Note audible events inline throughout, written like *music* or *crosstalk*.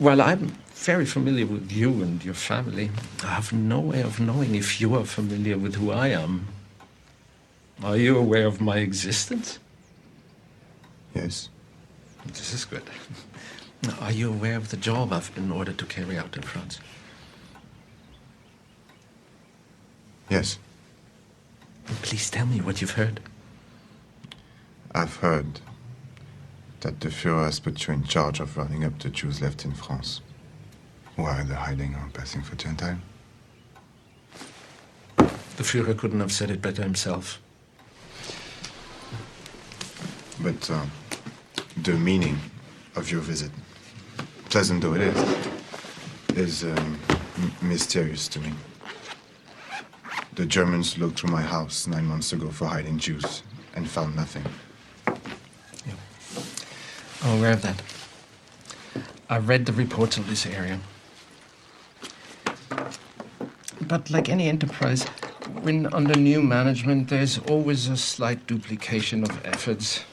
Well, I'm very familiar with you and your family. I have no way of knowing if you are familiar with who I am. Are you aware of my existence? Yes. This is good. *laughs* Are you aware of the job I've been ordered to carry out in France? Yes. Please tell me what you've heard. I've heard that the Fuhrer has put you in charge of rounding up the Jews left in France, Why are either hiding or passing for Gentile. The Fuhrer couldn't have said it better himself. But uh, the meaning of your visit, pleasant though it is, is um, mysterious to me. The Germans looked through my house nine months ago for hiding Jews and found nothing. I'm aware of that. I read the reports of this area. But like any enterprise, when under new management, there's always a slight duplication of efforts.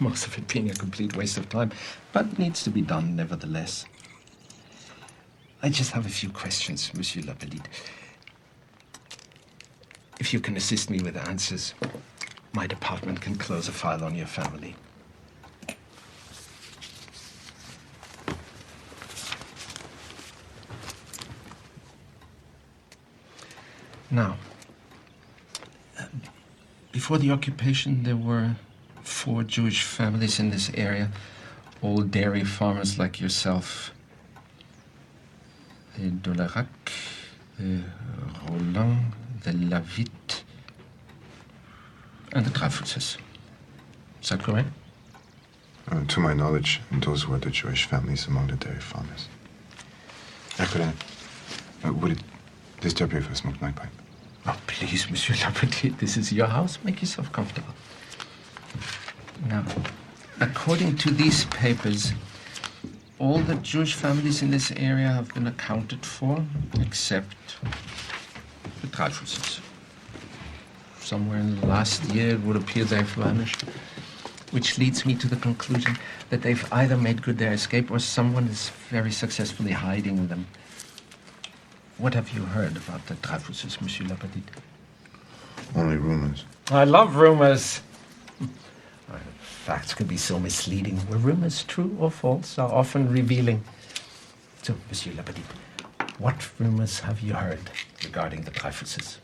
Most of it being a complete waste of time, but needs to be done nevertheless. I just have a few questions, Monsieur LaPadite. If you can assist me with answers, my department can close a file on your family. Now, uh, before the occupation, there were four Jewish families in this area, all dairy farmers like yourself. The Dolarac, the Roland, the Lavitte, and the Dreyfuses. Is that correct? Uh, to my knowledge, those were the Jewish families among the dairy farmers. I could uh, would it disturb you if I smoked my pipe? Oh, please, Monsieur LaPadite, this is your house. Make yourself comfortable. Now, according to these papers, all the Jewish families in this area have been accounted for, except the Dreyfuses. Somewhere in the last year, it would appear they've vanished. Which leads me to the conclusion that they've either made good their escape or someone is very successfully hiding them. What have you heard about the Dreyfuses, Monsieur LaPadite? Only rumors. I love rumors. *laughs* Facts can be so misleading. Were rumors true or false are often revealing. So, Monsieur LaPadite, what rumors have you heard regarding the Dreyfuses?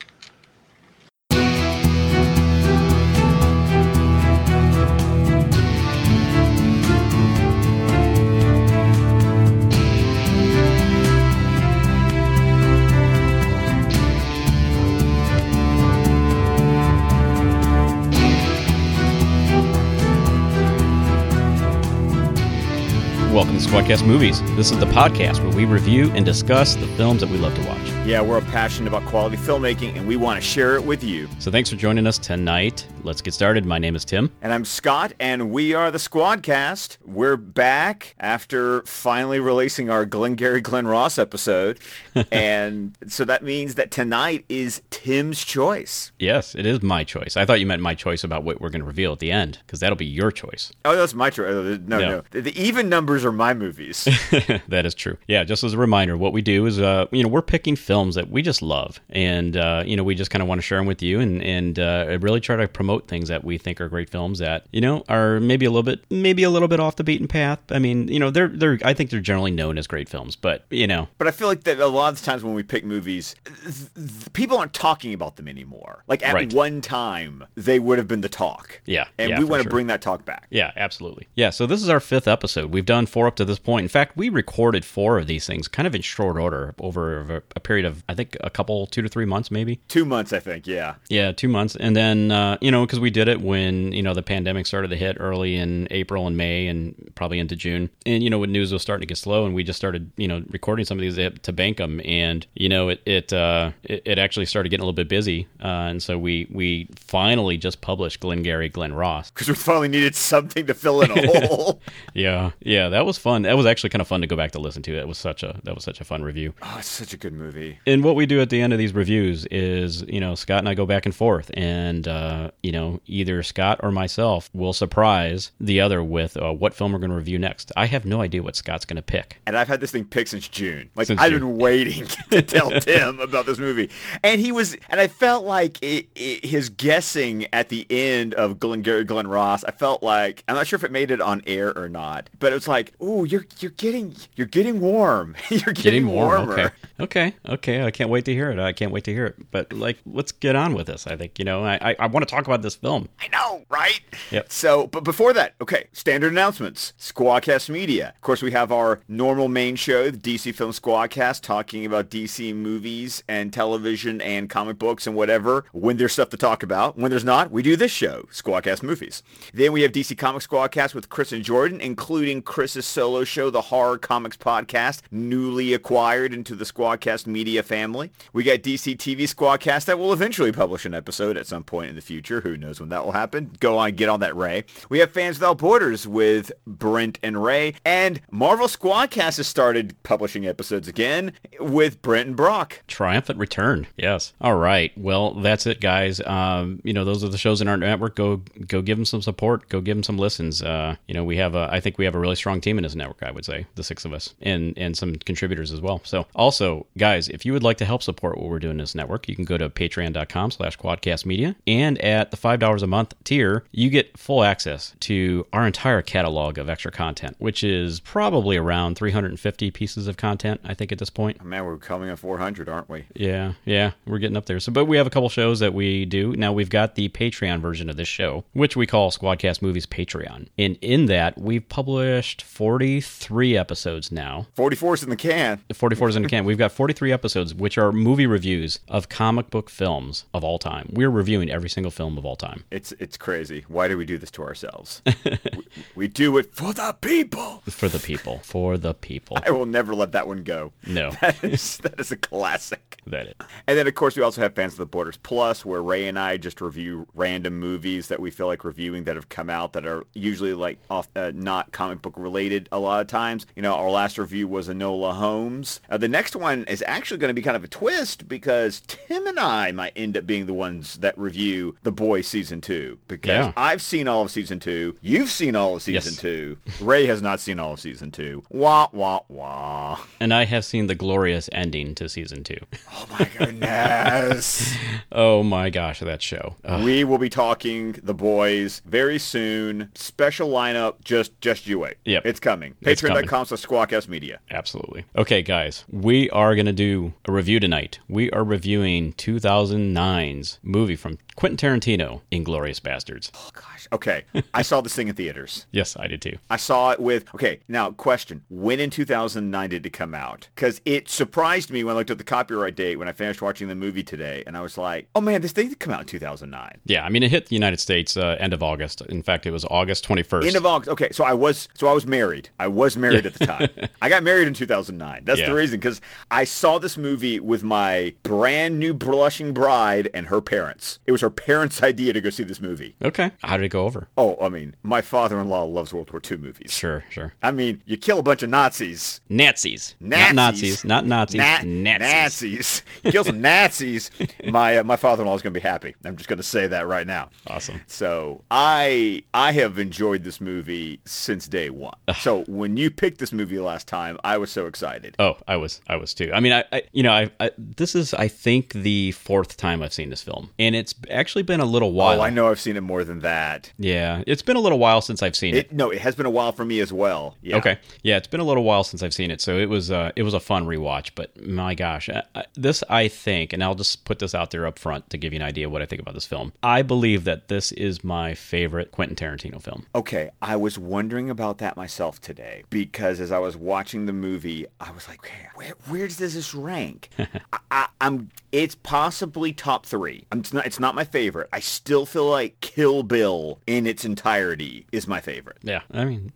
Welcome to Squadcast Movies. This is the podcast where we review and discuss the films that we love to watch. Yeah, we're passionate about quality filmmaking and we want to share it with you. So thanks for joining us tonight. Let's get started. My name is Tim. And I'm Scott, and we are the Squadcast. We're back after finally releasing our Glengarry Glen Ross episode. *laughs* and so that means that tonight is Tim's choice. Yes, it is my choice. I thought you meant my choice about what we're going to reveal at the end, because that'll be your choice. Oh, that's my choice. No, no, No. The, the even numbers are my movies. *laughs* that is true. Yeah, just as a reminder, what we do is, uh, you know, we're picking films that we just love, and uh, you know, we just kind of want to share them with you, and and uh, really try to promote things that we think are great films that you know are maybe a little bit, maybe a little bit off the beaten path. I mean, you know, they're they're I think they're generally known as great films, but you know, But I feel like that a lot of the times when we pick movies, th- th- people aren't talking about them anymore. Like at Right. one time, they would have been the talk. Yeah, And yeah, we want to sure. bring that talk back. Yeah, absolutely. Yeah, so this is our fifth episode. We've done four up to this point. In fact, we recorded four of these things kind of in short order over a period of, I think, a couple, two to three months, maybe. Two months, I think. Yeah. Yeah, two months. And then, uh, you know, because we did it when, you know, the pandemic started to hit early in April and May and probably into June. And, you know, when news was starting to get slow and we just started, you know, recording some of these to bank them. And, you know, it, it, uh, it, it actually started getting a little bit busy. Uh, and so we, we finally just published Glengarry Glen Ross. Because we finally needed something to fill in a *laughs* hole. Yeah, yeah, that was fun. That was actually kind of fun to go back to listen to. It was such a that was such a fun review. Oh, it's such a good movie. movie. And what we do at the end of these reviews is, you know, Scott and I go back and forth, and uh, you know, either Scott or myself will surprise the other with uh, what film we're going to review next. I have no idea what Scott's going to pick. And I've had this thing picked since June. Like Since I've June. been waiting *laughs* to tell Tim about this movie, and he was, and I felt like it, it, his guessing at the end of Glengarry Glen Ross. I felt like I'm not sure if it made it on air or not, but it was like, ooh, you're you're getting you're getting warm. *laughs* you're getting, Getting warm. warmer. Okay. Okay. Okay. I can't wait to hear it. I can't wait to hear it. But like, let's get on with this. I think you know. I I, I want to talk about this film. I know, right? Yep. So, but before that, okay, standard announcements. Squadcast Media. Of course, we have our normal main show, the DC Film Squadcast, talking about DC movies and television and comic books and whatever. When there's stuff to talk about. When there's not, we do this show, Squadcast Movies. Then we have DC Comic Squadcast with Chris and Jordan, including Chris's solo show, the Horror Comics Podcast, newly acquired into the Squadcast Media family. We got DC TV Squadcast that will eventually publish an episode at some point in the future. Who knows when that will happen? Go on, get on that, Ray. We have Fans Without Borders with Brent and Ray. And Marvel Squadcast has started publishing episodes again with Brent and Brock. Triumphant return. Yes. All right. Well, that's it, guys. Um, you know, those are the shows in our network. Go, go, give them some support. Go, give them some listens. Uh, you know, we have a, I think we have a really strong team in this network. I would say the six of us, and and some contributors as well. So, also, guys, if you would like to help support what we're doing in this network, you can go to Patreon.com/slash Squadcast Media, and at the five dollars a month tier, you get full access to our entire catalog of extra content, which is probably around 350 pieces of content. I think at this point. Man, we're coming at 400, aren't we? Yeah, yeah, we're getting up there. So, but we have a couple shows that we do. Now we've got the Patreon version of this show, which we call Squadcast Movies Patreon. And in that, we've published 43 episodes now. 44's in the can. 44 is in the can. We've got 43 episodes, which are movie reviews of comic book films of all time. We're reviewing every single film of all time. It's it's crazy. Why do we do this to ourselves? *laughs* we, we do it for the people. For the people. For the people. I will never let that one go. No. *laughs* That is, that is a classic. That it. And then, of course, we also have Fans of the Borders Plus, where Ray and I just review random movies that we feel like reviewing that have come out that are usually like off, uh, not comic book related a lot of times. You know, our last review was Enola Holmes. Uh, the next one is actually going to be kind of a twist because Tim and I might end up being the ones that review The Boys Season 2 because Yeah. I've seen all of Season 2. You've seen all of Season Yes. 2. Ray has not seen all of Season 2. Wah, wah, wah. And I have seen the glorious ending to season two. Oh my goodness. *laughs* Oh my gosh, that show. Ugh. we will be talking the boys very soon. Special lineup. Just just you wait. Yep. It's coming. Patreon.com slash Squadcast media. Absolutely. Okay, guys, we are going to do a review tonight. We are reviewing 2009's movie from Quentin Tarantino, Inglourious Basterds. Oh gosh. Okay. I saw this thing in theaters. *laughs* Yes, I did too. I saw it with, okay, now question. When in 2009 did it come out? Because it surprised me when I looked at the copyright date when I finished watching the movie today. And I was like, oh man, this thing did come out in 2009. Yeah, I mean, it hit the United States uh, end of August. In fact, it was August 21st. End of August. Okay, so I was so I was married. I was married at the time. *laughs* I got married in 2009. That's Yeah. the reason because I saw this movie with my brand new blushing bride and her parents. It was her parents' *laughs* idea to go see this movie. okay. How did it go over? Oh, I mean, my father-in-law loves World War II movies. Sure, sure. I mean, you kill a bunch of Nazis. Nazis. Nazis. Not Nazis. Not Nazis. Na- Nazis. Nazis. You kill some Nazis. *laughs* My uh, my father-in-law is going to be happy. I'm just going to say that right now. Awesome. So I I have enjoyed this movie since day one. so when you picked this movie last time, I was so excited. Oh, I was, I was too. I mean, I, I you know, I, I, this is, I think, the fourth time I've seen this film, and it's actually been a little while. Oh, I know I've seen it more than that. Yeah, it's been a little while since I've seen it. It no, it has been a while for me as well. Yeah. Okay, yeah, it's been a little while since I've seen it, so it was, uh, it was a fun rewatch. But my gosh, I, I, this I think, and I'll just put this out there up front to give you an idea of what I think about this film. I believe that this is my favorite Quentin Tarantino film. Okay, I was wondering about that myself today because as I was watching the movie, I was like, okay, where, where does this rank? *laughs* I, I, I'm, it's possibly top three. I'm, it's not, it's not my favorite. I still feel like Kill Bill in its entirety is my favorite. Yeah, I mean,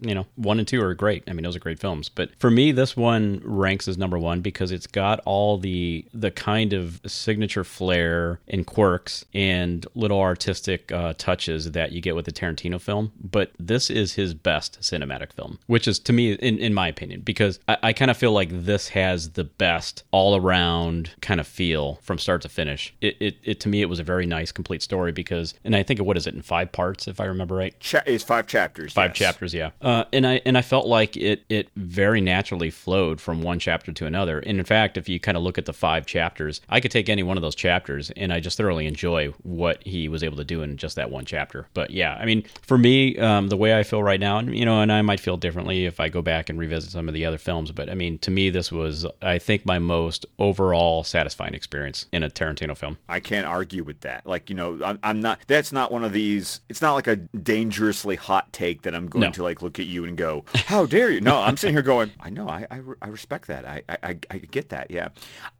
you know, one and two are great. I mean, those are great films. But for me, this one ranks as number one because it's got all the the kind of signature flair and quirks and little artistic uh, touches that you get with the Tarantino film. But this is his best cinematic film, which is to me, in, in my opinion, because I, I kind of feel like this has the best all around kind of feel from start to finish. It, it, it to me, it was a very nice, complete story because, and I think of what is it in five parts, if I remember right? Cha- it's five chapters. Five yes. chapters, yeah. Uh, and I and I felt like it it very naturally flowed from one chapter to another. And in fact, if you kind of look at the five chapters, I could take any one of those chapters and I just thoroughly enjoy what he was able to do in just that one chapter. But yeah, I mean, for me, um, the way I feel right now, and you know, and I might feel differently if I go back and revisit some of the other films. But I mean, to me, this was I think my most overall satisfying experience in a Tarantino film. I can't argue with that. Like, you know, I'm, I'm not, that's not one of these, it's not like a dangerously hot take that I'm going No. to like look at you and go, how dare you? No, I'm sitting here going, I know, I, I, I respect that. I, I, I- get that. Yeah.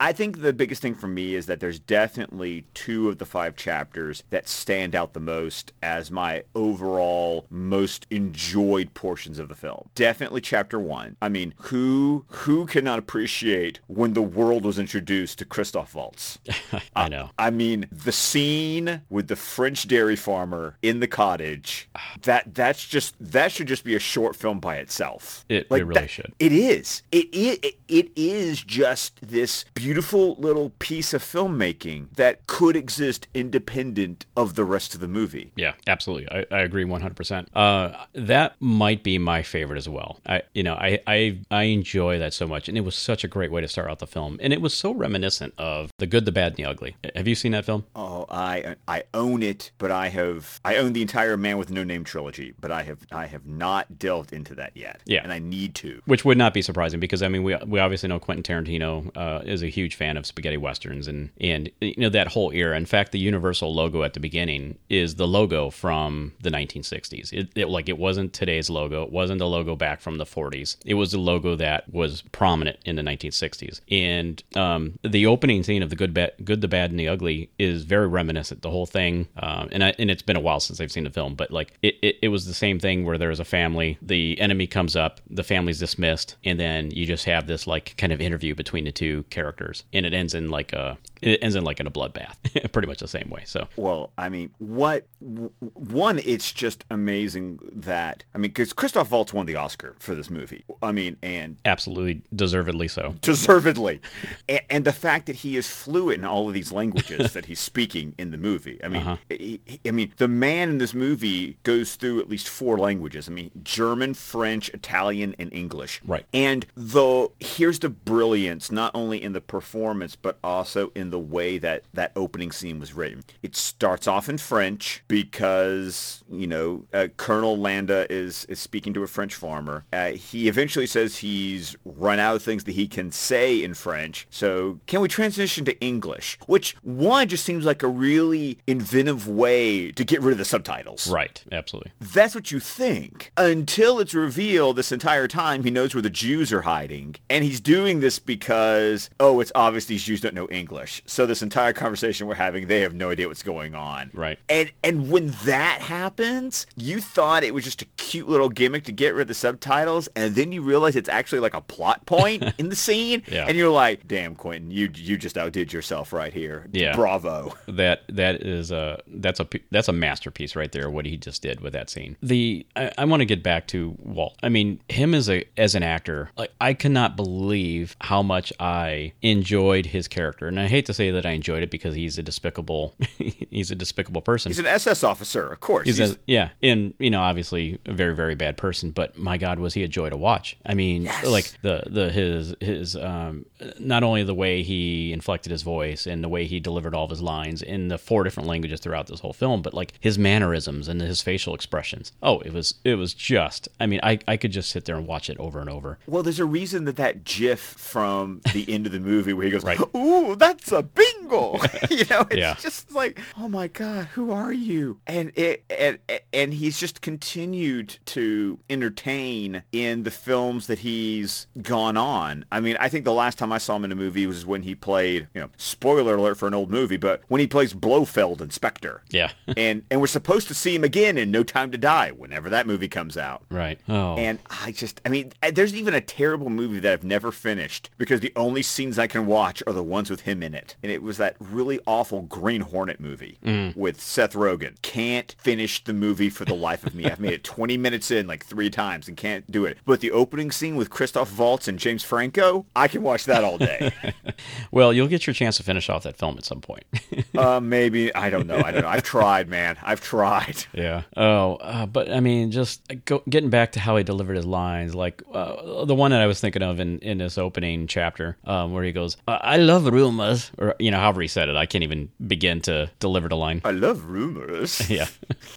I think the biggest thing for me is that there's definitely two of the five chapters that stand out the most as my overall most enjoyed portions of the film. Definitely chapter one. I mean, who, who cannot appreciate when the world was introduced to Christoph Waltz? *laughs* I know. I mean, the scene with the French dairy farmer in the cottage, that that's just that should just be a short film by itself. It- like, it really should. It is. It, it it is just this beautiful little piece of filmmaking that could exist independent of the rest of the movie. Yeah, absolutely. I, I agree 100%. Uh, that might be my favorite as well. I, you know, I, I, I enjoy that so much. And it was such a great way to start out the film. And it was so reminiscent of The Good, the Bad, and the Ugly. Have you seen that film? Oh, I I own it, but I have I own the entire Man with No Name trilogy, but I have I have not delved into that yet. Yeah. and I need to. Which would not be surprising because I mean we we obviously know Quentin Tarantino uh, is a huge fan of spaghetti westerns and and you know that whole era. In fact, the Universal logo at the beginning is the logo from the 1960s. It, it like it wasn't today's logo. It wasn't a logo back from the 40s. It was a logo that was prominent in the 1960s. And um, the opening scene of the good, bad, good, the bad, and the ugly is very reminiscent. The whole thing, um, and I, and it's been a while since I've seen the film, but like it, it, it was the same thing where there was a family, the enemy comes up, the family's dismissed, and then you just have this like kind of interview between the two characters, and it ends in like a it ends in like in a bloodbath, *laughs* pretty much the same way. So Well, I mean, what w- one? It's just amazing that I mean, because Christoph Waltz won the Oscar for this movie. I mean, and absolutely deservedly so. *laughs* deservedly, and, and the fact that he is fluent in all of these languages *laughs* that he's speaking in the movie. I mean, uh-huh. he- he- I mean, the man in this movie goes through at least four languages. I mean, German, French, Italian, and English. Right. And the here's the brilliance, not only in the performance, but also in the way that that opening scene was written. It starts off in French because you know uh, Colonel Landa is is speaking to a French farmer. Uh, he eventually says he's run out of things that he can say in French. So can we transition to English? Which one just seems like a really inventive way to get rid of the subtitles. Right, absolutely. That's what you think until it's revealed this entire time he knows where the Jews are hiding. And he's doing this because, oh, it's obvious these Jews don't know English. So this entire conversation we're having, they have no idea what's going on. Right. And and when that happens, you thought it was just a cute little gimmick to get rid of the subtitles, and then you realize it's actually like a plot point *laughs* in the scene. Yeah. And you're like, damn, Quentin, you you just outdid yourself right here. Yeah. Bravo. that that is a that's a that's a masterpiece right there what he just did with that scene the i, I want to get back to walt i mean him as a as an actor like i cannot believe how much i enjoyed his character and i hate to say that i enjoyed it because he's a despicable *laughs* he's a despicable person He's an SS officer, of course. He's He's- a, yeah, and you know, obviously a very, very bad person. But my God, was he a joy to watch? I mean, like the the his his um, not only the way he inflected his voice and the way he delivered all of his lines in the four different languages throughout this whole film, but like his mannerisms and his facial expressions. Oh, it was it was just. I mean, I I could just sit there and watch it over and over. Well, there's a reason that that GIF from the end of the movie where he goes, Right. "Ooh, that's a jungle. *laughs* you know, it's Yeah. just like, oh my god, who are you? And it and and he's just continued to entertain in the films that he's gone on. I mean, I think the last time I saw him in a movie was when he played, you know, spoiler alert for an old movie, but when he plays Blofeld in Spectre. Yeah. *laughs* and and we're supposed to see him again in No Time to Die whenever that movie comes out. right. Oh. And I just, I mean, there's even a terrible movie that I've never finished because the only scenes I can watch are the ones with him in it. And it was that really awful Green Hornet movie with Seth Rogen. Can't finish the movie for the life of me. I've made it 20 minutes in like three times and can't do it. But the opening scene with Christoph Waltz and James Franco, I can watch that all day. *laughs* well, you'll get your chance to finish off that film at some point. *laughs* uh, maybe, I don't know. I don't know. I've tried, man. I've tried. Yeah. Oh, uh, but I mean, just go, getting back to how he delivered his lines, like uh, the one that I was thinking of in, in this opening chapter, um, where he goes, "I I love rumors," or you know, however he said it. I can't even begin to deliver the line. I love rumors. *laughs* yeah.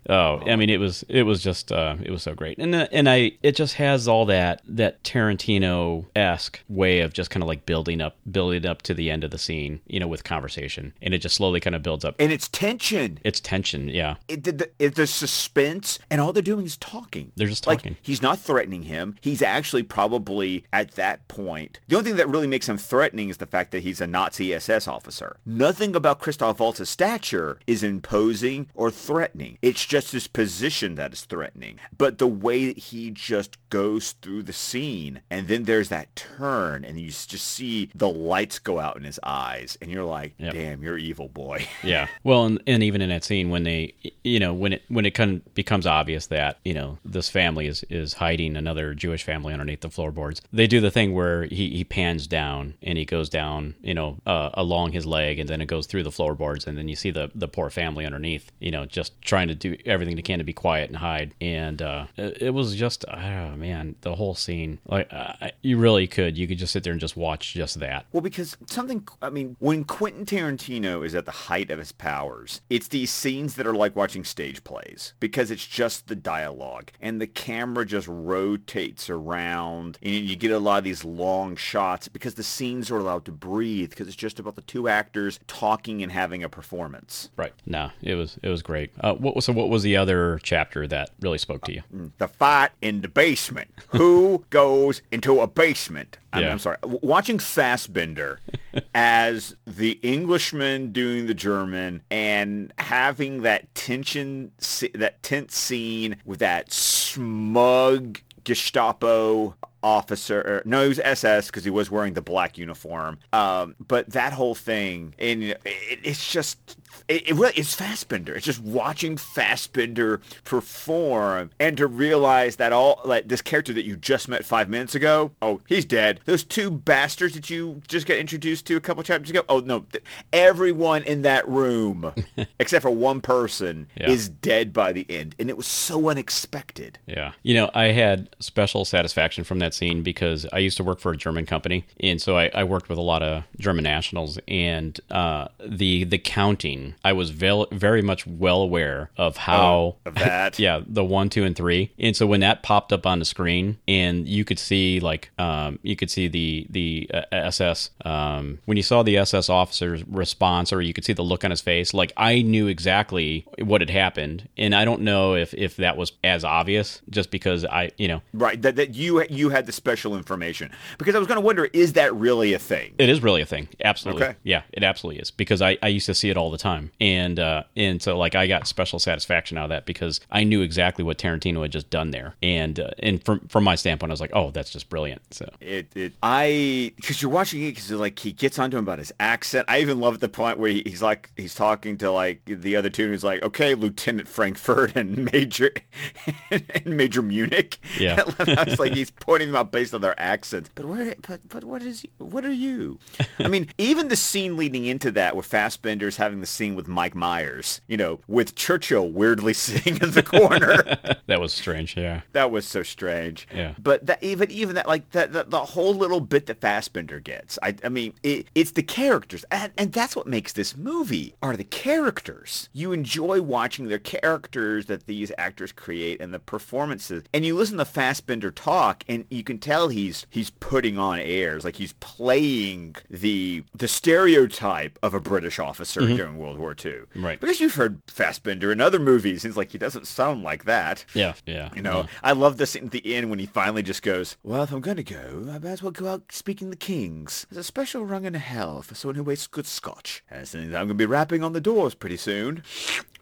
Oh, I mean, it was it was just uh, it was so great, and uh, and I it just has all that that Tarantino esque way of just kind of like building up building up to the end of the scene, you know, with conversation, and it just slowly kind of builds up. And it's tension. It's tension, yeah. it, the, the, it, the suspense and all they're doing is talking. They're just Like, talking. he's not threatening him. He's actually probably at that point. The only thing that really makes him threatening is the fact that he's a Nazi SS officer. Nothing about Christoph Waltz's stature is imposing or threatening. It's just his position that is threatening. But the way that he just goes through the scene and then there's that turn and you just see the lights go out in his eyes and you're like, Yep. damn, you're evil boy. *laughs* Yeah. Well, and, and even in that scene when they, you know, when it when it kind of becomes obvious that you know this family is is hiding another Jewish family underneath the floorboards, they do the thing where he he pans down and he goes down, you know, uh, along his leg, and then it goes through the floorboards, and then you see the the poor family underneath, you know, just trying to do everything they can to be quiet and hide, and uh, it, it was just, oh man, the whole scene, like uh, you really could, you could just sit there and just watch just that. Well, because something, I mean, when Quentin Tarantino is at the height of his powers, it's these scenes that are like watching stage plays because it's just the dialogue and the camera just rotates around and you get a lot of these long shots because the scenes are allowed to breathe because it's just about the two actors talking and having a performance. Right. No, it was it was great. Uh, what was so? What was the other chapter that really spoke to you? The fight in the basement. Who *laughs* goes into a basement? I'm, Yeah. I'm sorry. Watching Fassbender *laughs* as the Englishman doing the German and having that tension, that tense scene with that smug Gestapo officer. No, he was SS because he was wearing the black uniform. Um, but that whole thing, and it, it's just it, it really it's Fassbender. It's just watching Fassbender perform and to realize that all like this character that you just met five minutes ago, oh, he's dead. Those two bastards that you just got introduced to a couple chapters ago, oh no, th- everyone in that room *laughs* except for one person Yeah. is dead by the end, and it was so unexpected. Yeah. You know, I had special satisfaction from that scene because I used to work for a German company, and so I, I worked with a lot of German nationals, and uh, the the counting, I was vel- very much well aware of how Of that. *laughs* yeah, the one, two, and three. And so when that popped up on the screen, and you could see like um, you could see the the uh, SS um, when you saw the SS officer's response, or you could see the look on his face. Like I knew exactly what had happened, and I don't know if if that was as obvious, just because I you know Right, that, that you you had the special information because I was going to wonder is that really a thing? It is really a thing. Absolutely. Okay. Yeah, it absolutely is. Because I, I used to see it all the time. And uh and so like I got special satisfaction out of that because I knew exactly what Tarantino had just done there. And uh, and from from my standpoint I was like, "Oh, that's just brilliant." So It, it I because you're watching it because like he gets onto him about his accent. I even love the point where he, he's like he's talking to like the other two and he's like, okay, Lieutenant Frankfurt and Major *laughs* and Major Munich. Yeah. *laughs* I was like he's pointing them out based on their accents. But where but but what is what are you? *laughs* I mean, even the scene leading into that with Fassbender's having the scene with Mike Myers, you know, with Churchill weirdly *laughs* sitting in the corner. *laughs* that was strange, yeah. That was so strange. Yeah. But that even even that like that the, the whole little bit that Fassbender gets. I I mean it, it's the characters and and that's what makes this movie are the characters. You enjoy watching the characters that these actors create and the performances. And you listen to Fassbender talk and you can tell he's he's putting on airs, like he's playing the the stereotype of a British officer during World War II. Mm-hmm. Right. Because you've heard Fassbender in other movies. It's like he doesn't sound like that. Yeah, yeah. You know, I love the scene at the end when he finally just goes, Well, if I'm going to go, I might as well go out speaking the Kings. There's a special rung in hell for someone who wastes good scotch. And I'm going to be rapping on the doors pretty soon.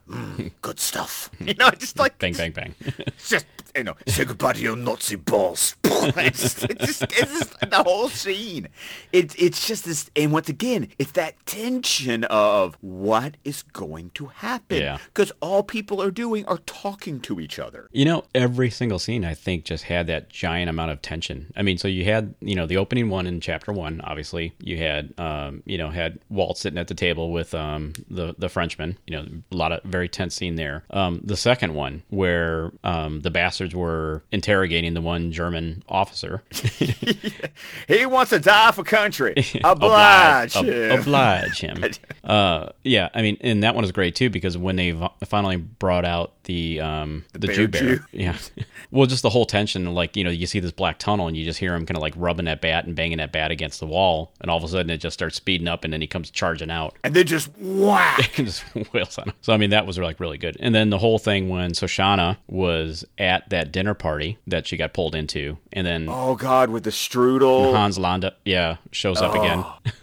Mm, good stuff. *laughs* You know, just like bang, bang, bang. *laughs* just you know, say goodbye to your Nazi balls. *laughs* it's, just, it's, just, it's just the whole scene. It's it's just this, and once again, it's that tension of what is going to happen. Yeah. Because all people are doing are talking to each other. You know, every single scene I think just had that giant amount of tension. I mean, so you had, you know, the opening one in chapter one, obviously. You had um, you know, had Walt sitting at the table with um the the Frenchman, you know, a lot of very tense scene there. Um the second one where um the bastards were interrogating the one German officer. *laughs* He wants to die for country. *laughs* Oblige. Ob- him. oblige him. *laughs* Uh, yeah, I mean, and that one is great too because when they v- finally brought out the um the, bear Jew bear, Jew. yeah, well, just the whole tension, like you know, you see this black tunnel and you just hear him kind of like rubbing that bat and banging that bat against the wall, and all of a sudden it just starts speeding up, and then he comes charging out. and then just whack. just wails on him. So I mean that was like really good. And then the whole thing when Shosanna was at that dinner party that she got pulled into, and then Oh God, with the strudel. Hans Landa, yeah, shows up Oh.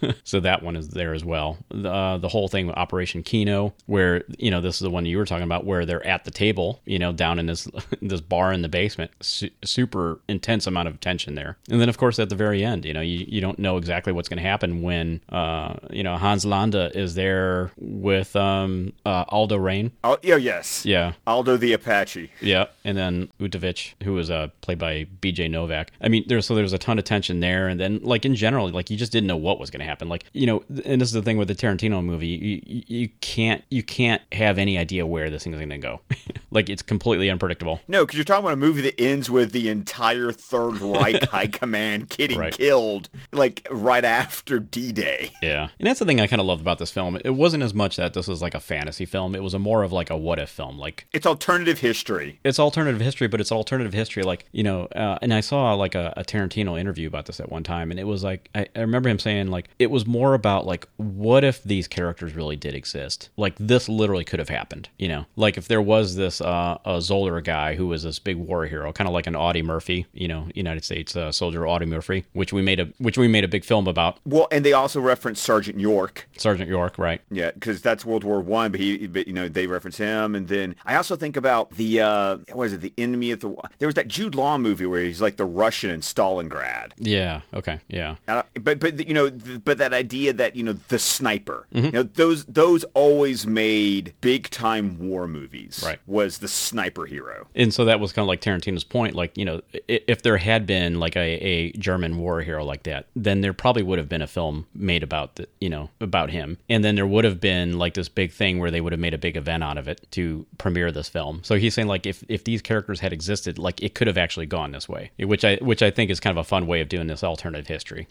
again. *laughs* so that one is there as well. The, uh, the whole thing with Operation Kino, where you know this is the one you were talking about, where they're at the table, you know, down in this *laughs* this bar in the basement. Su- super intense amount of tension there. And then of course at the very end, you know, you, you don't know exactly what's going to happen when uh, you know Hans Landa is there with um, uh, Aldo Raine. Oh, yeah, yes. Yeah, Aldo the Apache. yeah, and then Utivich, who was uh, played by B.J. Novak. I mean, there's so there's a ton of tension there, and then like in general, like you just didn't know what was going to happen. Like you know, and this is the thing with the Tarantino movie, you, you, you can't you can't have any idea where this thing is going to go. *laughs* like it's completely unpredictable. No, because you're talking about a movie that ends with the entire Third Reich *laughs* High Command getting Right. killed, like right after D-Day. Yeah, and that's the thing I kind of loved about this film. It wasn't as much that this was like a fantasy film; it was a more of like a what if film. Like It's alternative history. it's alternative history, but it's alternative history. Like you know, uh, and I saw like a, a Tarantino interview about this at one time, and it was like I, I remember him saying like it was more about like what if these characters really did exist? Like this literally could have happened. You know, like if there was this uh, a Zoller guy who was this big war hero, kind of like an Audie Murphy, you know, United States uh, soldier Audie Murphy, which we made a which we made a big film about Well, and they also reference Sergeant York. Sergeant York, right? Yeah, because that's World War One, but he, but you know, they reference him, and then I also think about the uh, what is it, the enemy of the. There was that Jude Law movie where he's like the Russian in Stalingrad. Yeah. Okay. Yeah. Uh, but but you know but that idea that you know the sniper you know those those always made big time war movies Right. was the sniper hero and so that was kind of like Tarantino's point. Like, you know, if there had been like a, a German war hero like that, then there probably would have been a film made about the, you know, about him. And then there would have been like this big thing where they would have made a big event out of it to premiere this film. So he's saying like if, if these characters had existed, like it could have actually gone this way, which I which I think is kind of a fun way of doing this alternative history.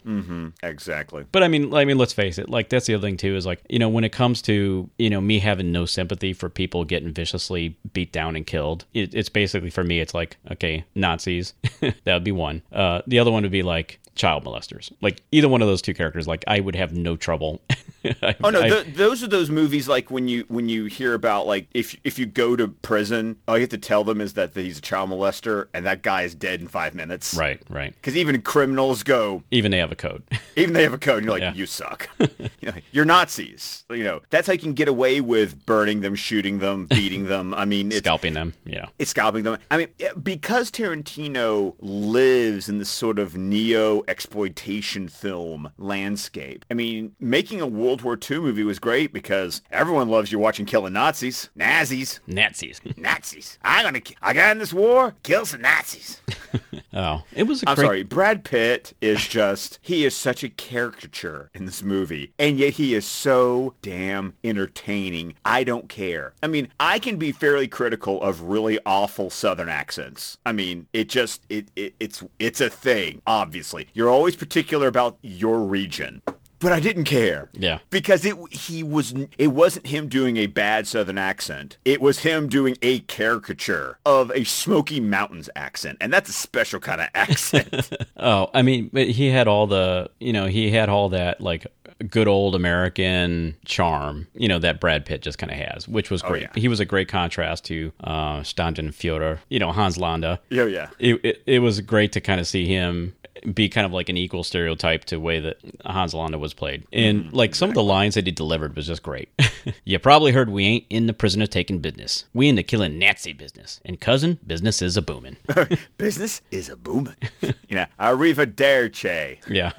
exactly But I mean, I mean, let's face it. Like that's the other thing too is like you know when it comes to you know me having no sympathy for people getting viciously beat down and killed, it, it's basically for me. It's like okay, Nazis. *laughs* that would be one. Uh, the other one would be like child molesters. Like either one of those two characters, like I would have no trouble. *laughs* *laughs* Oh no th- those are those movies like when you when you hear about like if if you go to prison all you have to tell them is that he's a child molester and that guy is dead in five minutes right, right. because even criminals go Even they have a code. *laughs* Even they have a code, and you're like, Yeah. you suck. *laughs* you know, you're Nazis. You know, that's how you can get away with burning them, shooting them, beating them. I mean, it's, Scalping them. Yeah. it's scalping them. I mean, because Tarantino lives in this sort of neo exploitation film landscape. I mean, making a World War II movie was great because everyone loves you watching killing Nazis, Nazis, Nazis. *laughs* Nazis. I'm gonna, I got in this war, kill some Nazis. *laughs* oh, it was a I'm great. sorry, Brad Pitt is just, he is such a caricature in this movie. And yet he is so damn entertaining. I don't care. I mean, I can be fairly critical of really awful Southern accents. I mean, it just, it, it it's, it's a thing, obviously. You're always particular about your region. But I didn't care. Yeah. Because it he was it wasn't him doing a bad southern accent. It was him doing a caricature of a Smoky Mountains accent, and that's a special kind of accent. *laughs* Oh, I mean, but he had all the, you know, he had all that like good old American charm, you know, that Brad Pitt just kind of has, which was great. yeah. He was a great contrast to uh, Standartenführer, you know, Hans Landa. yeah, yeah. It, it, it was great to kind of see him be kind of like an equal stereotype to the way that Hans Landa was played. And mm-hmm. like some of the lines that he delivered was just great. *laughs* you probably heard we ain't in the prisoner taking business. We in the killing Nazi business. And cousin, business is a booming. *laughs* Business is a booming. *laughs* you know, arrivederci. yeah.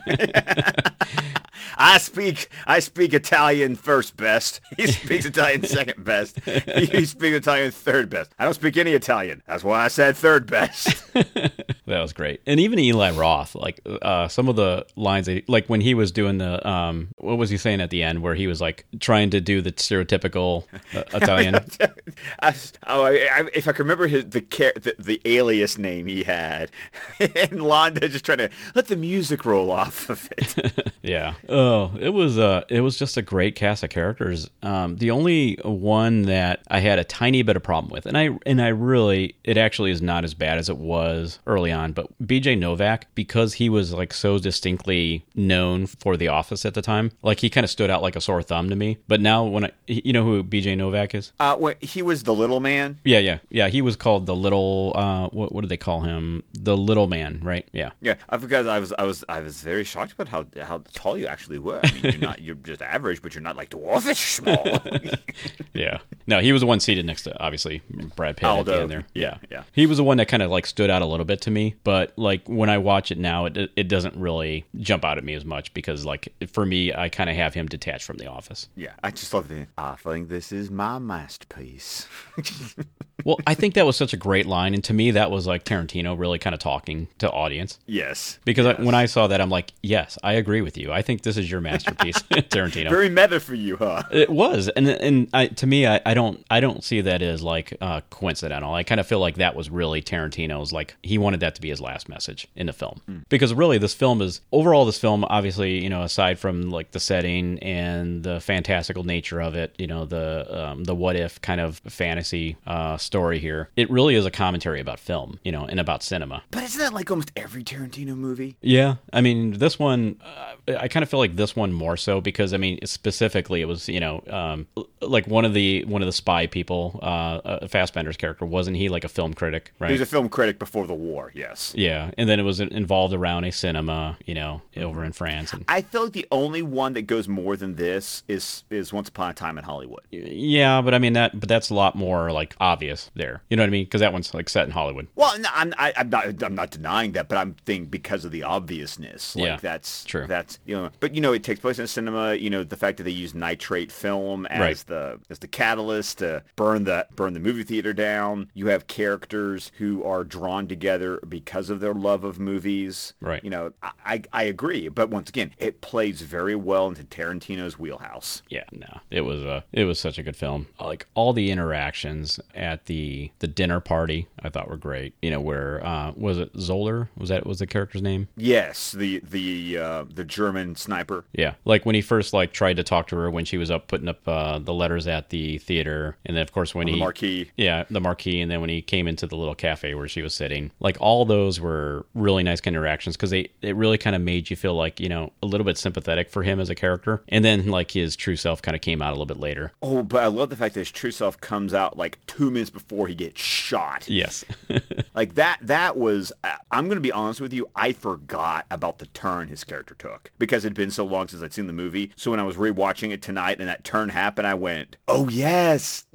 I speak I speak Italian first best. He speaks Italian second best. He speaks Italian third best. I don't speak any Italian. That's why I said third best. That was great, and even Eli Roth, like uh, some of the lines, that, like when he was doing the, um, what was he saying at the end, where he was like trying to do the stereotypical uh, *laughs* Italian. *laughs* I, oh, I, I, if I can remember his the, the the alias name he had, *laughs* and Landa just trying to let the music roll off of it. yeah. Oh, it was uh, it was just a great cast of characters. Um, the only one that I had a tiny bit of problem with, and I and I really, it actually is not as bad as it was early on, but B.J. Novak, because he was like so distinctly known for The Office at the time, like he kind of stood out like a sore thumb to me. But now when I, you know who B.J. Novak is? Uh, when he was the little man. Yeah, yeah, yeah. He was called the little. Uh, what what did they call him? The little man, right? Yeah. Yeah, I because I was I was I was very shocked about how how tall you actually were. I mean, you're not you're just average, but you're not like dwarfish small. *laughs* *laughs* Yeah. No, he was the one seated next to obviously Brad Pitt at the end there. Yeah, yeah. He was the one that kind of like stood out a little bit to me, but like when I watch it now, it it doesn't really jump out at me as much because like for me, I kind of have him detached from The Office. yeah, I just love the. I think this is my masterpiece. *laughs* Well, I think that was such a great line, and to me, that was like Tarantino really kind of talking to audience. yes, Because yes. I, when I saw that, I'm like, yes, I agree with you. I think this is your masterpiece, *laughs* Tarantino. very meta for you, huh? It was, and and I, to me, I, I don't I don't see that as like uh, coincidental. I kind of feel like that was really Tarantino's like he wanted that to be his last message in the film because really this film is overall this film obviously you know aside from like the setting and the fantastical nature of it, you know the um, the what if kind of fantasy uh, story here, it really is a commentary about film, you know, and about cinema. But isn't that like almost every Tarantino movie? Yeah, I mean, this one, uh, I kind of feel like this one more so because I mean, specifically, it was you know, um, like one of the one of the spy people, uh, uh, Fassbender's character, wasn't he like a film critic, right? He was a film critic before the war. Yes. yeah, and then it was involved around a cinema, you know, over in France, and I feel like the only one that goes more than this is is Once Upon a Time in Hollywood. yeah, but I mean that, but that's a lot more like obvious there, you know what I mean? Because that one's like set in Hollywood. Well, no, I'm, I, I'm not. I'm not denying that, but I'm thinking because of the obviousness. Like Yeah, that's true. That's you know, but you know, it takes place in a cinema. You know, the fact that they use nitrate film as Right. the as the catalyst to burn the burn the movie theater down. You have characters who are drawn together because of their love of movies. Right. You know, I I, agree, but once again, it plays very well into Tarantino's wheelhouse. Yeah, no, it was a it was such a good film. Like all the interactions at the the dinner party, I thought were great. You know, where uh, was it Zoller? Was that was the character's name? Yes, the the uh, the German sniper. Yeah, like when he first like tried to talk to her when she was up putting up uh, the letters at the theater, and then of course when he the he marquee. yeah, the marquee, and then when he came into the little cafe where she was sitting, like all those were really nice kind of interactions because they it really kind of made you feel like you know a little bit sympathetic for him as a character, and then like his true self kind of came out a little bit later. Oh, but I love the fact that his true self comes out like two minutes before he gets shot. Yes, *laughs* Like that. That was. I- I'm going to be honest with you. I forgot about the turn his character took because it'd been so long since I'd seen the movie. So when I was rewatching it tonight and that turn happened, I went, "Oh yes!"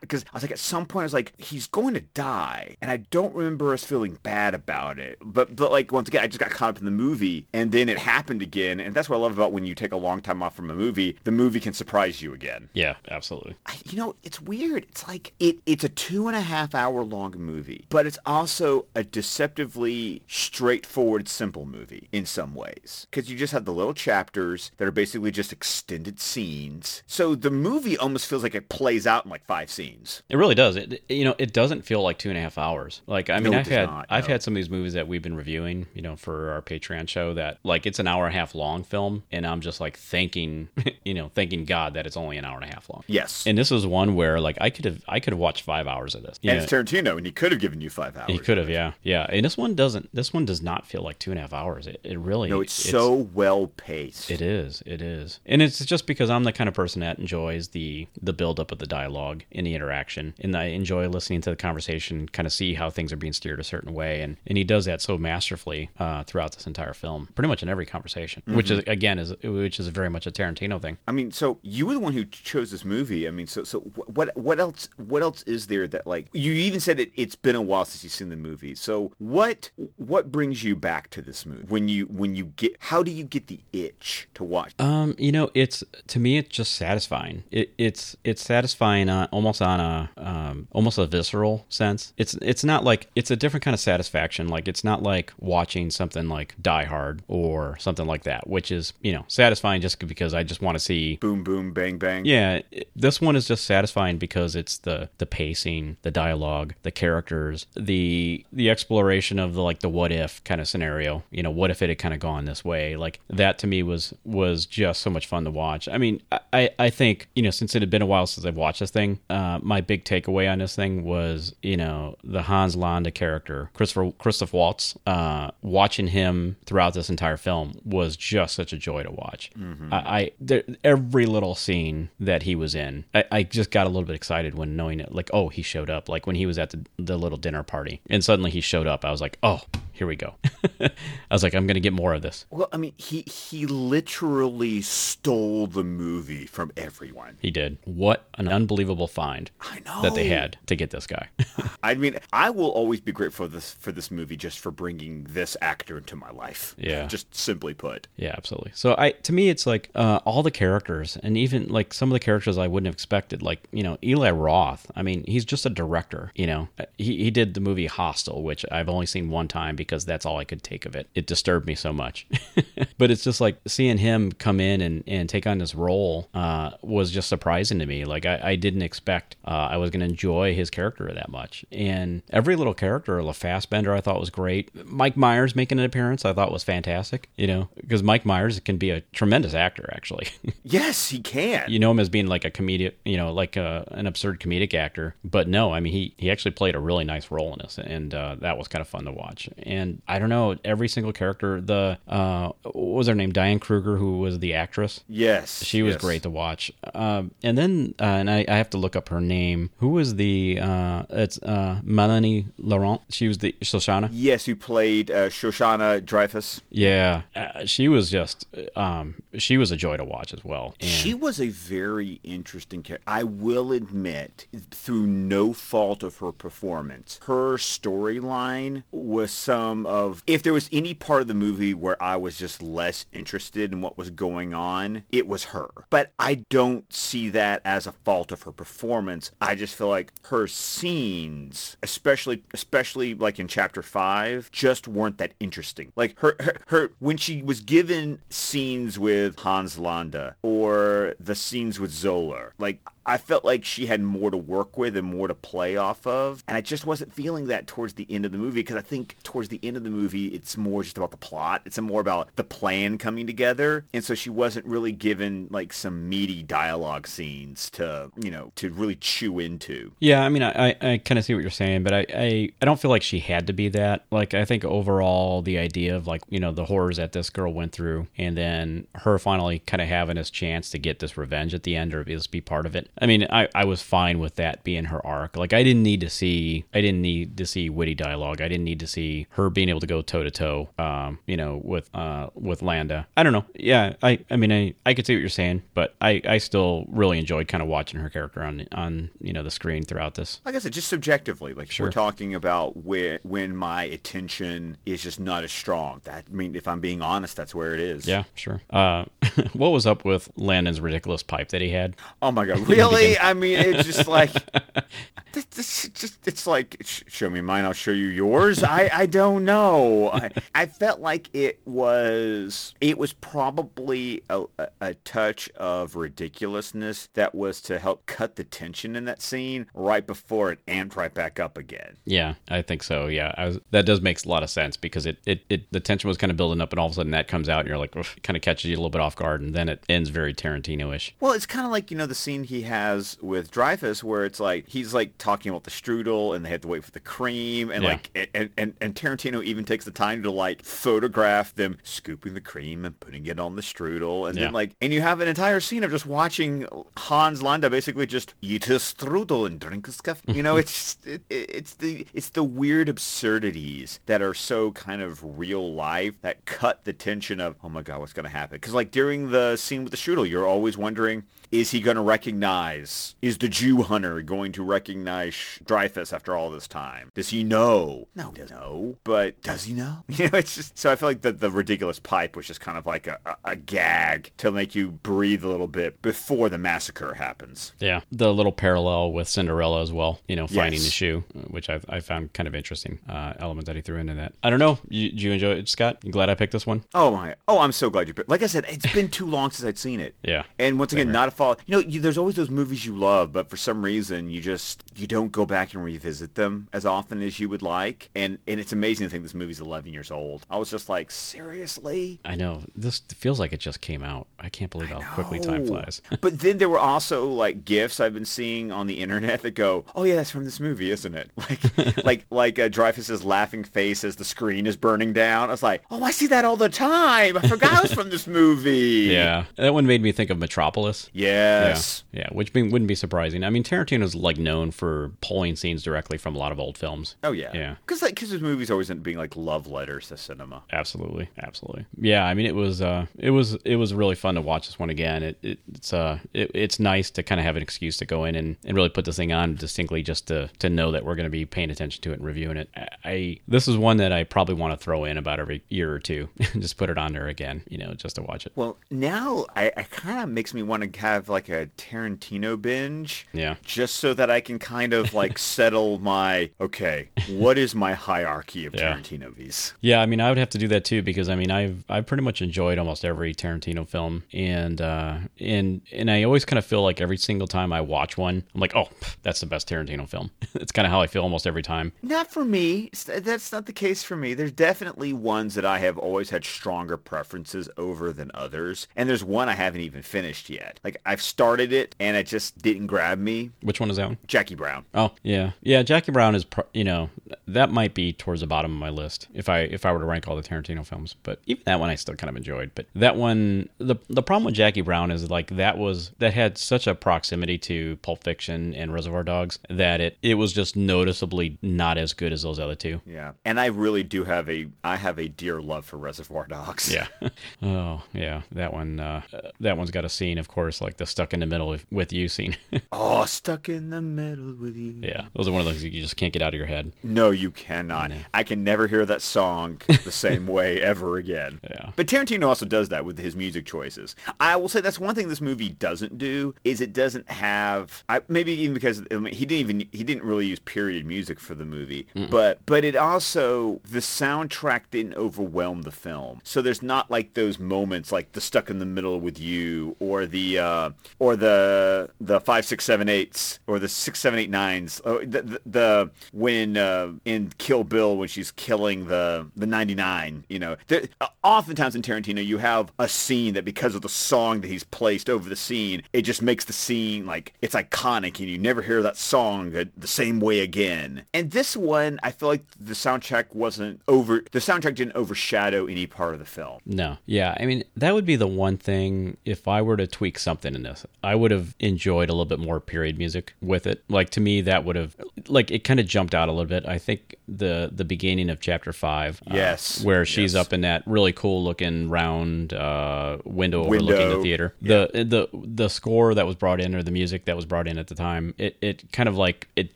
Because I was like, at some point, I was like, "He's going to die," and I don't remember us feeling bad about it. But but like once again, I just got caught up in the movie, and then it happened again, and that's what I love about when you take a long time off from a movie. The movie can surprise you again. Yeah, absolutely. I, you know, it's weird. It's like it, it's a two and a half hour long movie, but it's also a deceptively straightforward, simple movie in some ways. Because you just have the little chapters that are basically just extended scenes. So the movie almost feels like it plays out in like five scenes. It really does. It you know it doesn't feel like two and a half hours. Like I mean, No, I've had not, I've no. had some of these movies that we've been reviewing, you know, for our Patreon show that like it's an hour and a half long film, and I'm just like thanking, *laughs* you know, thanking God that it's only an hour and a half long. Yes. And this was one where like I could have I could have watched five hours of this. And know, it's Tarantino, and he could have given you five hours. Could have, yeah, yeah. And this one doesn't. This one does not feel like two and a half hours. It, it really. No, it's, so well paced. It is. It is. And it's just because I'm the kind of person that enjoys the the buildup of the dialogue and the interaction. And I enjoy listening to the conversation, kind of see how things are being steered a certain way. And, and he does that so masterfully uh, throughout this entire film, pretty much in every conversation, which is, again, is which is very much a Tarantino thing. I mean, so you were the one who chose this movie. I mean, so so what what else what else is there that like you even said it, it's been a while since you've seen the movie. So what what brings you back to this movie when you when you get how do you get the itch to watch? Um, you know, it's to me, it's just satisfying. It, it's it's satisfying on almost on a um, almost a visceral sense. It's it's not like it's a different kind of satisfaction. Like it's not like watching something like Die Hard or something like that, which is you know satisfying just because I just want to see boom boom bang bang. yeah, it- this one is just satisfying because it's the the pacing, the dialogue, the characters, the the exploration of the like the what if kind of scenario. You know, what if it had kind of gone this way? Like that to me was was just so much fun to watch. I mean, I I think you know since it had been a while since I've watched this thing, uh, my big takeaway on this thing was you know the Hans Landa character, Christopher Christoph Waltz. Uh, watching him throughout this entire film was just such a joy to watch. I, I there, every little scene that he was in, I, I just got a little bit excited when knowing it. Like, oh, he showed up. Like when he was at the, the little dinner party, and suddenly he showed up. I was like, oh, here we go. *laughs* I was like, I'm gonna get more of this. Well, I mean, he he literally stole the movie from everyone. He did. What an unbelievable find I know that they had to get this guy. *laughs* I mean, I will always be grateful for this for this movie just for bringing this actor into my life. Yeah. just simply put. Yeah, absolutely. So I to me it's like uh, all the characters and even like some of the characters I wouldn't have expected. Like you know Eli Roth. I mean he's just a director. You know he he did the movie Hostel, which I've only seen one time because that's all I could take of it. It disturbed me so much. *laughs* but it's just like seeing him come in and, and take on this role uh, was just surprising to me. Like I, I didn't expect uh, I was going to enjoy his character that much. And every little character, La Fassbender, I thought was great. Mike Myers making an appearance, I thought was fantastic. You know, because Mike Myers can be a tremendous actor, actually. *laughs* Yes, he can. you know him as being like a comedic, you know, like a, an absurd comedic actor. But no, I mean, he, he actually played a really nice role in this, and uh, that was kind of fun to watch. And I don't know, every single character, the, uh, what was her name? Diane Kruger, who was the actress. yes, She was yes. great to watch. Um, and then, uh, and I, I have to look up her name. Who was the, uh, it's uh, Melanie Laurent. She was the Shosanna. Yes, who played uh, Shosanna Dreyfus. Yeah. Uh, she was just, um, she was a joy to watch as well. And She was a very interesting character. I will admit, through no fault of her performance, her storyline was some of. If there was any part of the movie where I was just less interested in what was going on, it was her. But I don't see that as a fault of her performance. I just feel like her scenes, especially especially like in chapter five, just weren't that interesting. Like her her, her when she was given scenes with Hans Landa or the scenes with Zola, like I felt like she had more to work with and more to play off of. And I just wasn't feeling that towards the end of the movie because I think towards the end of the movie, it's more just about the plot. It's more about the plan coming together. And so she wasn't really given like some meaty dialogue scenes to, you know, to really chew into. Yeah, I mean, I, I, kind of see what you're saying, but I, I, I don't feel like she had to be that. Like, I think overall, the idea of like, you know, the horrors that this girl went through, and then her finally kind of having this chance to get this revenge at the end or at least be part of it. I mean, I, I was fine with that being her arc. Like, I didn't need to see, I didn't need to see witty dialogue. I didn't need to see her being able to go toe to toe, um, you know, with, uh, with Landa. I don't know. Yeah. I, I mean, I, I could see what you're saying, but I, I still really enjoyed kind of watching her character on, on, you know, the screen throughout this. Like I said, just subjectively, like Sure. we're talking about where when my attention is just not as strong. That I mean, if I'm being honest, that's where it is. Yeah, sure. Uh, *laughs* what was up with Landa's ridiculous pipe that he had? Oh my god, *laughs* really? I mean, it's just like, *laughs* this, this just it's like, show me mine, I'll show you yours. I I don't know. I, I felt like it was it was probably a, a, a touch of ridiculousness that was to help cut the tension in that scene right before it amped right back up again. Yeah, I think so. Yeah, I was, that does make a lot of sense because it, it, it the tension was kind of building up, and all of a sudden that comes out, and you're like, kind of catches you a little bit off guard, and then it ends very Tarantino-ish. Well, it's kind of like, you know, the scene he has with Dreyfus where it's like, he's like talking about the strudel and they have to wait for the cream and Yeah. like, and, and, and Tarantino even takes the time to like photograph them scooping the cream and putting it on the strudel. And Yeah. then like, and you have an entire scene of just watching Hans Landa basically just eat a strudel and drink a scuff. You know, *laughs* it's, just- it, it, it's the, it's the weird absurdities that are so kind of real life that cut the tension of, oh my God, what's to happen? Because like during the scene with the strudel, you're always wondering, is he going to recognize, is the Jew hunter going to recognize Dreyfus after all this time? Does he know? No, he doesn't know. But does he know? *laughs* You know, it's just, so I feel like the, the ridiculous pipe was just kind of like a, a, a gag to make you breathe a little bit before the massacre happens. Yeah, the little parallel with Cinderella as well. You know, finding Yes. the shoe, which I, I found kind of interesting uh, element that he threw into that. I don't know. You, did you enjoy it, Scott? You glad I picked this one? Oh my! Oh, I'm so glad you. picked- Like I said, it's been too long since I'd seen it. Yeah. And once again, not a fault. You know, you, there's always those movies you love, but for some reason, you just you don't go back and revisit them as often as you would like. And and it's amazing to think this movie's 11 years old. I was just like, seriously. I know this feels like it just came out. I can't believe how quickly time flies. *laughs* but then there were also like gifs I've been seeing on the internet that go, "Oh yeah, that's from this movie, isn't it?" *laughs* Like *laughs* like like uh, Dreyfus's laughing face as the screen is burning down. I was like, "Oh, I see that all the time. I forgot it was from this movie." yeah, that one made me think of Metropolis. Yes. Yeah, yeah, which be, wouldn't be surprising. I mean, Tarantino's like known for pulling scenes directly from a lot of old films. Oh yeah. Yeah. Because like, cause his movies always end up being like love letters to cinema. Absolutely, absolutely. Yeah, I mean, it was uh, it was it was really fun to watch this one again. It, it it's uh, it, it's nice to kind of have an excuse to go in and, and really put this thing on distinctly, just to to know that we're going to be paying attention to it and reviewing it. I, I this is one that I probably want to throw in about every year or two, *laughs* and just put it on there again, you know, just to watch it. Well, now I, I kind of makes me want to have like a Tarantino binge. Yeah. Just so that I can kind of like *laughs* settle my okay, what is my hierarchy of Yeah. Tarantino movies? Yeah, I mean, I would have to do that too because I mean, I've I've pretty much enjoyed almost every Tarantino film, and uh, and and I always kind of feel like every single time I watch one, I'm like, oh, that's the best Tarantino film. it's kind of how I feel almost every time. Not for me. That's not the case for me. There's definitely ones that I have always had stronger preferences over than others. And there's one I haven't even finished yet. Like I've started it and it just didn't grab me. Which one is that one? Jackie Brown. Oh yeah, yeah. Jackie Brown is, you know, that might be towards the bottom of my list if I if I were to rank all the Tarantino films. But even that one I still kind of enjoyed. But that one, the the problem with Jackie Brown is like that was that had such a proximity to Pulp Fiction and Reservoir Dogs that it it was just noticeably not as good as those other two. Yeah. And I really do have a I have a dear love for Reservoir Dogs. Yeah. *laughs* oh yeah, that one. Uh, that one's got a scene, of course, like the stuck in the middle with, you scene. *laughs* Oh, stuck in the middle with you. yeah, those are one of those you just can't get out of your head. No, you cannot. I can never hear that song the same *laughs* way ever again. Yeah. But Tarantino also does that with his music choices. I will say that's one thing this movie doesn't do is it doesn't have I, maybe even because I mean, he didn't even he didn't really use period music for the movie, but but it also the soundtrack didn't overwhelm the film. So there's not like those moments like the stuck in the middle with you or the uh, or the the five six seven eights or the six seven eight nines. Oh, the, the, the when uh, in Kill Bill when she's killing the the ninety nine. You know, there, uh, oftentimes in Tarantino you have a scene that because of the song that he's placed over the scene, it just makes the scene like it's iconic and you never hear that song the same way again. And this one, I feel like the soundtrack wasn't over. The soundtrack didn't overshadow any part of the film. No. Yeah. I mean, that would be the one thing if I were to tweak something in this. I would have enjoyed a little bit more period music with it. Like to me, that would have like it kind of jumped out a little bit. I think the the beginning of chapter five, uh, Yes, where she's yes. up in that really cool looking round uh, window overlooking the theater. The the the score that was brought in or the music that was brought in at the time, it, it kind of like it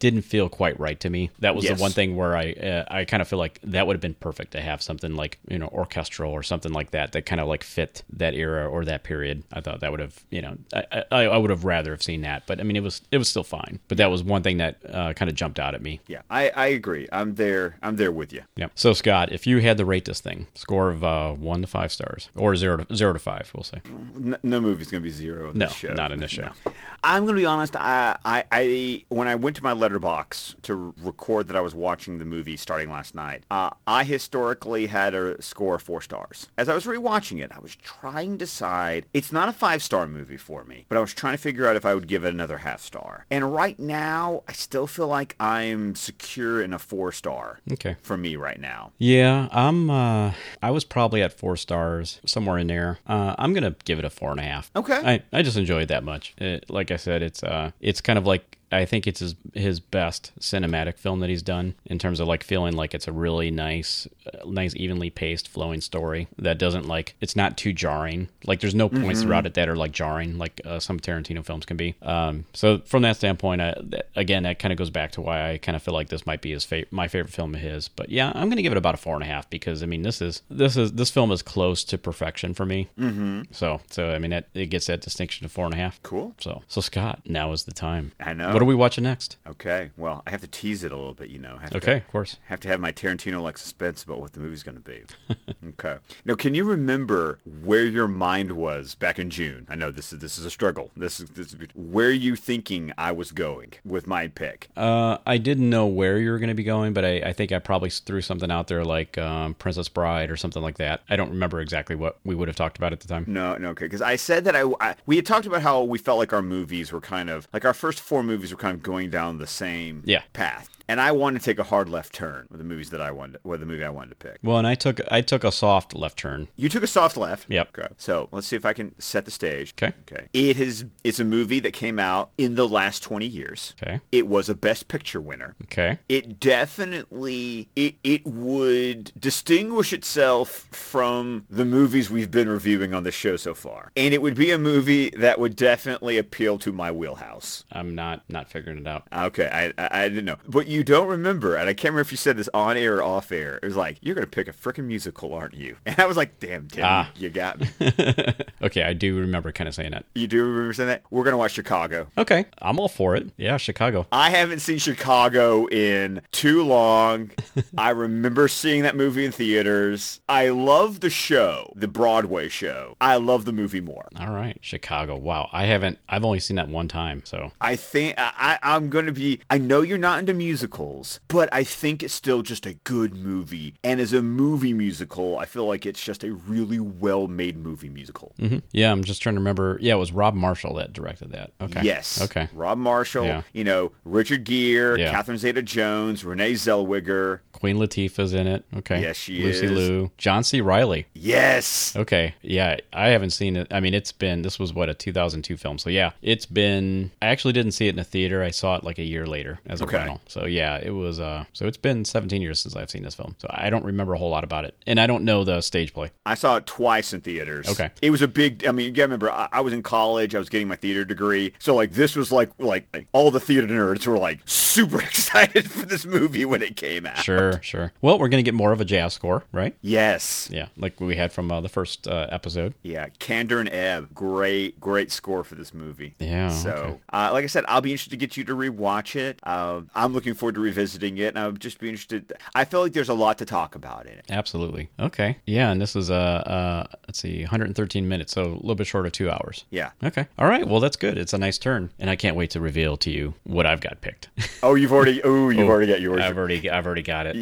didn't feel quite right to me. That was Yes. the one thing where I uh, I kind of feel like that would have been perfect to have something like you know orchestral or something like that that kind of like fit that era or that period. I thought that would have you know I, I, I would have rather have seen that, but I mean it was it was still fine. But that was one thing that uh, kind of jumped out at me. Yeah, I, I agree. I'm there. I'm there with you. Yeah. So Scott, if you had to rate this thing, score of uh, one to five stars or zero to zero to five, we'll say. N- no movie's gonna be zero. In No, not in this show. No. I'm gonna be honest. I, I, I, when I went to my Letterboxd to record that I was watching the movie starting last night, uh, I historically had a score of four stars. As I was rewatching it, I was trying to decide. It's not a five star movie for me, but I was trying to figure out if I would give it another half star. And right now, I still feel like I'm secure in a four star. Okay. For me right now. Yeah, I'm. Uh, I was probably at four stars, somewhere in there. Uh, I'm gonna give it a four and a half. Okay. I, I just enjoy it that much. It, like I said, it's uh, it's kind of like I think it's his his best cinematic film that he's done in terms of like feeling like it's a really nice, uh, nice evenly paced, flowing story that doesn't like it's not too jarring. Like there's no points throughout it that are like jarring, like uh, some Tarantino films can be. Um, so from that standpoint, I, that, again, that kind of goes back to why I kind of feel like this might be his fa- my favorite film of his. But yeah, I'm gonna give it about a four and a half because I mean this is this is this film is close to perfection for me. Mm-hmm. So so I mean it, it gets that distinction of four and a half. Cool. So so Scott, now is the time. I know. What are we watching next? Okay. Well, I have to tease it a little bit, you know. Have to- Okay, of course. have to have my Tarantino like suspense about what the movie's going to be. *laughs* okay. Now, can you remember where your mind was back in June? I know this is this is a struggle. This is this is where you thinking I was going with my pick. Uh, I didn't know where you were going to be going, but I, I think I probably threw something out there like um, Princess Bride or something like that. I don't remember exactly what we would have talked about at the time. No, no, okay. Because I said that I, I we had talked about how we felt like our movies were kind of like our first four movies were kind of going down the same Yeah. path. And I wanted to take a hard left turn with the movies that I wanted, with the movie I wanted to pick. Well, and I took I took a soft left turn. You took a soft left. Yep. Okay. So let's see if I can set the stage. Okay. Okay. It is. It's a movie that came out in the last twenty years. Okay. It was a Best Picture winner. Okay. It definitely it it would distinguish itself from the movies we've been reviewing on the show so far, and it would be a movie that would definitely appeal to my wheelhouse. I'm not not figuring it out. Okay, I, I I didn't know, but you don't remember, and I can't remember if you said this on air or off air. It was like you're gonna pick a freaking musical, aren't you? *laughs* And I was like, damn, Tim, Ah. you got me. *laughs* okay, I do remember kind of saying that. You do remember saying that? We're gonna watch Chicago. Okay, I'm all for it. Yeah, Chicago. I haven't seen Chicago in too long. *laughs* I remember seeing that movie in theaters. I love the show, the Broadway show. I love the movie more. All right, Chicago. Wow, I haven't. I've only seen that one time. So I think I, I'm going to be. I know you're not into musicals, but I think it's still just a good movie. And as a movie musical, I feel like it's just a really well-made movie musical. Mhm. yeah, I'm just trying to remember. Yeah, it was Rob Marshall that directed that. Okay. Yes. Okay. Rob Marshall, Yeah. you know, Richard Gere, Yeah. Catherine Zeta-Jones, Renee Zellweger. Queen Latifah's in it. Okay. Yes, she Lucy is. Liu. John C. Reilly. Yes. Okay. Yeah, I haven't seen it. I mean, it's been this was what a 2002 film. So yeah, it's been. I actually didn't see it in a theater. I saw it like a year later as a Okay. rental. So yeah, it was. Uh, so it's been 17 years since I've seen this film. So I don't remember a whole lot about it, and I don't know the stage play. I saw it twice in theaters. Okay. It was a big. I mean, you gotta remember, I, I was in college. I was getting my theater degree, so like this was like like, like all the theater nerds were like super *laughs* excited for this movie when it came out. Sure, sure. Well, we're gonna get more of a jazz score, right? Yes. Yeah, like we had from uh, the first uh, episode. Yeah, Kander and Ebb, great, great score for this movie. Yeah, So, okay. uh, like I said, I'll be interested to get you to rewatch it. Uh, I'm looking forward to revisiting it, and I'll just be interested. I feel like there's a lot to talk about in it. Absolutely. Okay. Yeah, and this is uh, uh let's see, 113 minutes, so a little bit short of two hours. Yeah. Okay. All right. Well, that's good. It's a nice turn, and I can't wait to reveal to you what I've got picked. Oh, you've already. *laughs* Oh, you've already got yours. I've already, I've already got it.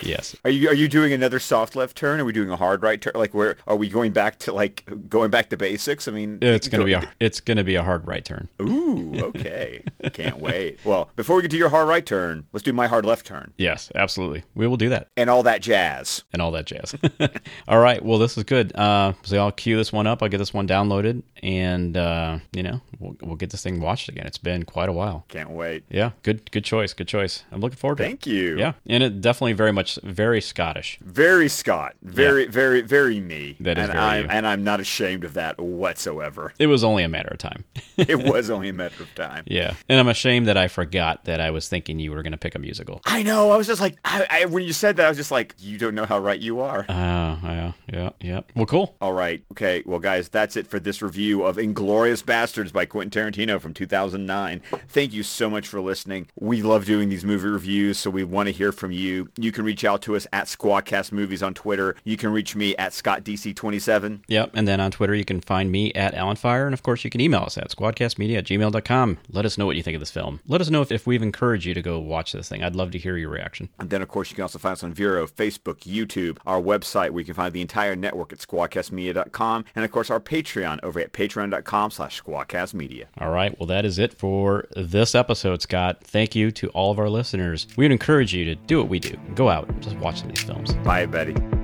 yes. Are you are you doing another soft left turn? Are we doing a hard right turn? Like where are we going back to like going back to basics? I mean, It's gonna go- be a it's gonna be a hard right turn. Ooh, *laughs* okay. Can't wait. Well, before we get to your hard right turn, let's do my hard left turn Yes, absolutely. We will do that and all that jazz. and all that jazz. *laughs* all right. Well, this is good. Uh, so I'll cue this one up. I'll get this one downloaded, and uh, you know we'll, we'll get this thing watched again. It's been quite a while. Can't wait. Yeah. Good. Good choice. Good choice. I'm looking forward to it. Thank you. Yeah, and it definitely very much very Scottish. Very Scott. Very, very, very me. That is and very I'm you. and I'm not ashamed of that whatsoever. It was only a matter of time. *laughs* it *laughs* was only a matter of time. yeah, and I'm ashamed that I forgot that I was thinking you were going to pick a musical. I know. I was just like, I, I, when you said that, I was just like, you don't know how right you are. Oh, yeah, yeah, yeah. Well, cool. All right. Okay. Well, guys, that's it for this review of Inglourious Basterds by Quentin Tarantino from 2009. Thank you so much for listening. We love doing these movie reviews, so we want to hear from you. You can reach out to us at Squadcast Movies on Twitter. You can reach me at ScottDC27. Yep. And then on Twitter, you can find me at Allenfire. And of course, you can email us at squadcastmedia at gmail.com. Let us know what you think of this film. Let us know if, if we've encouraged you to go watch this thing. I'd love to hear your reaction. And then, of course, you can also find us on Vero, Facebook, YouTube, our website where you can find the entire network at squadcastmedia.com, and, of course, our Patreon over at patreon.com slash squadcastmedia. All right. Well, that is it for this episode, Scott. Thank you to all of our listeners. We would encourage you to do what we do. Go out, just watch some of these films. Bye, Betty.